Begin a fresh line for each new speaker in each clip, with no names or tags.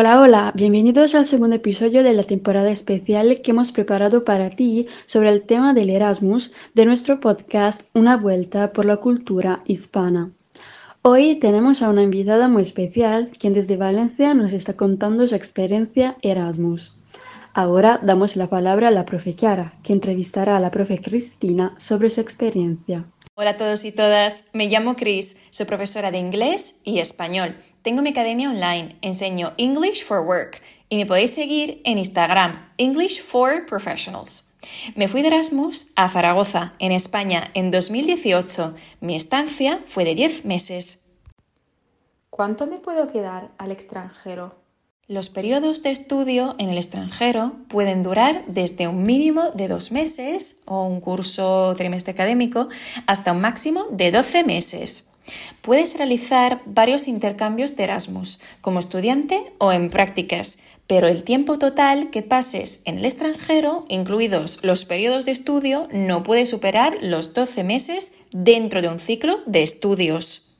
Hola, hola, bienvenidos al segundo episodio de la temporada especial que hemos preparado para ti sobre el tema del Erasmus de nuestro podcast Una vuelta por la cultura hispana. Hoy tenemos a una invitada muy especial, quien desde Valencia nos está contando su experiencia Erasmus. Ahora damos la palabra a la profe Chiara, que entrevistará a la profe Cristina sobre su experiencia.
Hola a todos y todas, me llamo Cris, soy profesora de inglés y español tengo mi academia online, enseño English for Work y me podéis seguir en Instagram, English for Professionals. Me fui de Erasmus a Zaragoza, en España, en 2018. Mi estancia fue de 10 meses.
¿Cuánto me puedo quedar al extranjero?
Los periodos de estudio en el extranjero pueden durar desde un mínimo de dos meses o un curso trimestre académico hasta un máximo de 12 meses. Puedes realizar varios intercambios de Erasmus, como estudiante o en prácticas, pero el tiempo total que pases en el extranjero, incluidos los periodos de estudio, no puede superar los 12 meses dentro de un ciclo de estudios.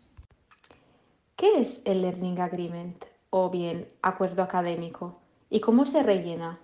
¿Qué es el Learning Agreement o bien acuerdo académico? ¿Y cómo se rellena?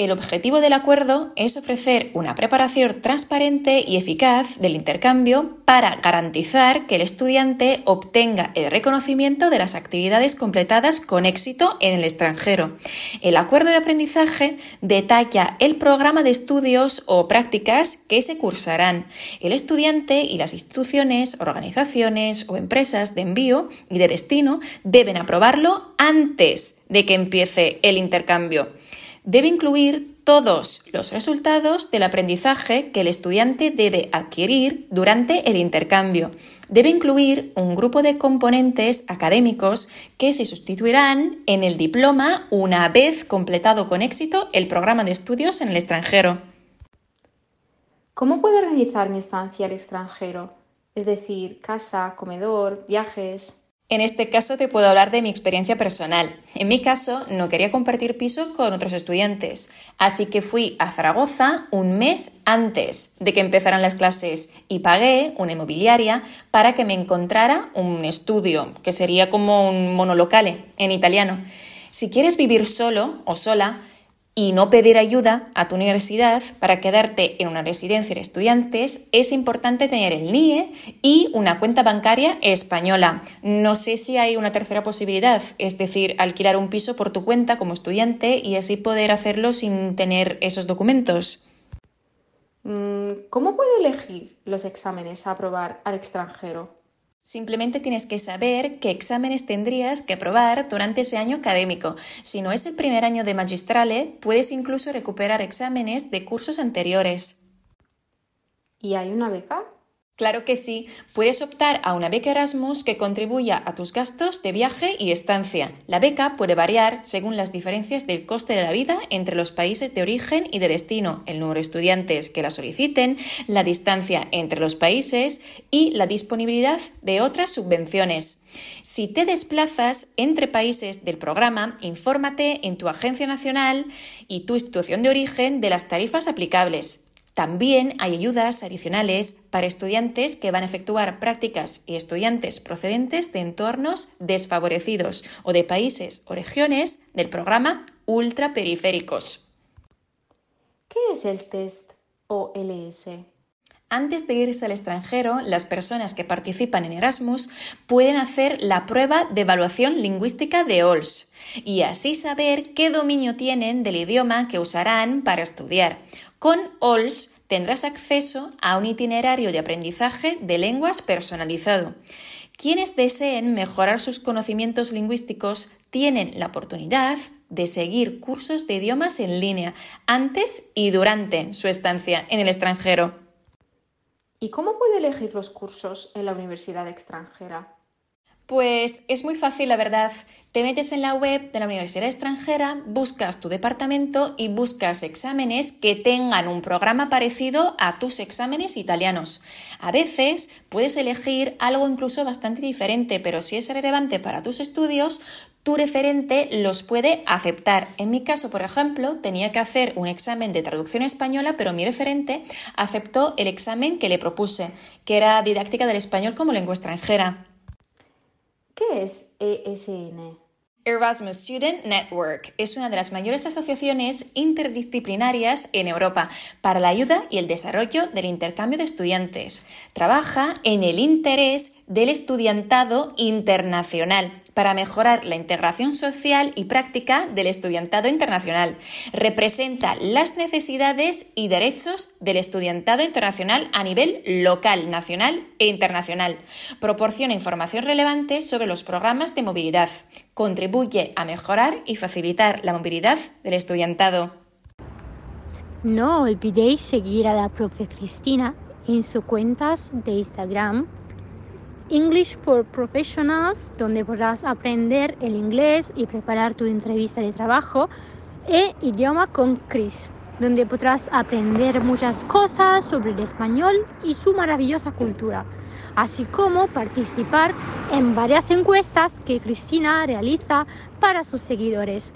El objetivo del acuerdo es ofrecer una preparación transparente y eficaz del intercambio para garantizar que el estudiante obtenga el reconocimiento de las actividades completadas con éxito en el extranjero. El acuerdo de aprendizaje detalla el programa de estudios o prácticas que se cursarán. El estudiante y las instituciones, organizaciones o empresas de envío y de destino deben aprobarlo antes de que empiece el intercambio debe incluir todos los resultados del aprendizaje que el estudiante debe adquirir durante el intercambio. Debe incluir un grupo de componentes académicos que se sustituirán en el diploma una vez completado con éxito el programa de estudios en el extranjero.
¿Cómo puedo organizar mi estancia al extranjero? Es decir, casa, comedor, viajes.
En este caso te puedo hablar de mi experiencia personal. En mi caso, no quería compartir piso con otros estudiantes, así que fui a Zaragoza un mes antes de que empezaran las clases y pagué una inmobiliaria para que me encontrara un estudio, que sería como un monolocale en italiano. Si quieres vivir solo o sola, y no pedir ayuda a tu universidad para quedarte en una residencia de estudiantes, es importante tener el NIE y una cuenta bancaria española. No sé si hay una tercera posibilidad, es decir, alquilar un piso por tu cuenta como estudiante y así poder hacerlo sin tener esos documentos.
Mm, ¿Cómo puedo elegir los exámenes a aprobar al extranjero?
Simplemente tienes que saber qué exámenes tendrías que aprobar durante ese año académico. Si no es el primer año de magistrale, puedes incluso recuperar exámenes de cursos anteriores.
¿Y hay una beca?
Claro que sí, puedes optar a una beca Erasmus que contribuya a tus gastos de viaje y estancia. La beca puede variar según las diferencias del coste de la vida entre los países de origen y de destino, el número de estudiantes que la soliciten, la distancia entre los países y la disponibilidad de otras subvenciones. Si te desplazas entre países del programa, infórmate en tu agencia nacional y tu institución de origen de las tarifas aplicables. También hay ayudas adicionales para estudiantes que van a efectuar prácticas y estudiantes procedentes de entornos desfavorecidos o de países o regiones del programa ultraperiféricos.
¿Qué es el test OLS?
Antes de irse al extranjero, las personas que participan en Erasmus pueden hacer la prueba de evaluación lingüística de OLS y así saber qué dominio tienen del idioma que usarán para estudiar. Con OLS tendrás acceso a un itinerario de aprendizaje de lenguas personalizado. Quienes deseen mejorar sus conocimientos lingüísticos tienen la oportunidad de seguir cursos de idiomas en línea antes y durante su estancia en el extranjero.
¿Y cómo puedo elegir los cursos en la universidad extranjera?
Pues es muy fácil, la verdad. Te metes en la web de la universidad extranjera, buscas tu departamento y buscas exámenes que tengan un programa parecido a tus exámenes italianos. A veces puedes elegir algo incluso bastante diferente, pero si es relevante para tus estudios, tu referente los puede aceptar. En mi caso, por ejemplo, tenía que hacer un examen de traducción española, pero mi referente aceptó el examen que le propuse, que era didáctica del español como lengua extranjera.
¿Qué es ESN?
Erasmus Student Network es una de las mayores asociaciones interdisciplinarias en Europa para la ayuda y el desarrollo del intercambio de estudiantes. Trabaja en el interés del estudiantado internacional para mejorar la integración social y práctica del estudiantado internacional. Representa las necesidades y derechos del estudiantado internacional a nivel local, nacional e internacional. Proporciona información relevante sobre los programas de movilidad. Contribuye a mejorar y facilitar la movilidad del estudiantado.
No olvidéis seguir a la profe Cristina en sus cuentas de Instagram English for Professionals, donde podrás aprender el inglés y preparar tu entrevista de trabajo, e Idioma con Chris, donde podrás aprender muchas cosas sobre el español y su maravillosa cultura, así como participar en varias encuestas que Cristina realiza para sus seguidores.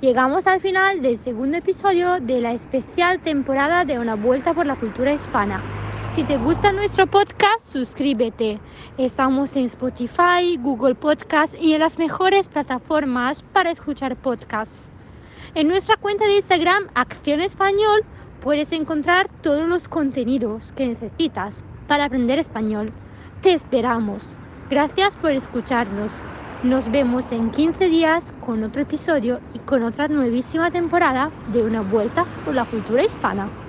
Llegamos al final del segundo episodio de la especial temporada de Una Vuelta por la Cultura Hispana. Si te gusta nuestro podcast, suscríbete. Estamos en Spotify, Google Podcast y en las mejores plataformas para escuchar podcasts. En nuestra cuenta de Instagram, Acción Español, puedes encontrar todos los contenidos que necesitas para aprender español. Te esperamos. Gracias por escucharnos. Nos vemos en 15 días con otro episodio y con otra nuevísima temporada de Una Vuelta por la Cultura Hispana.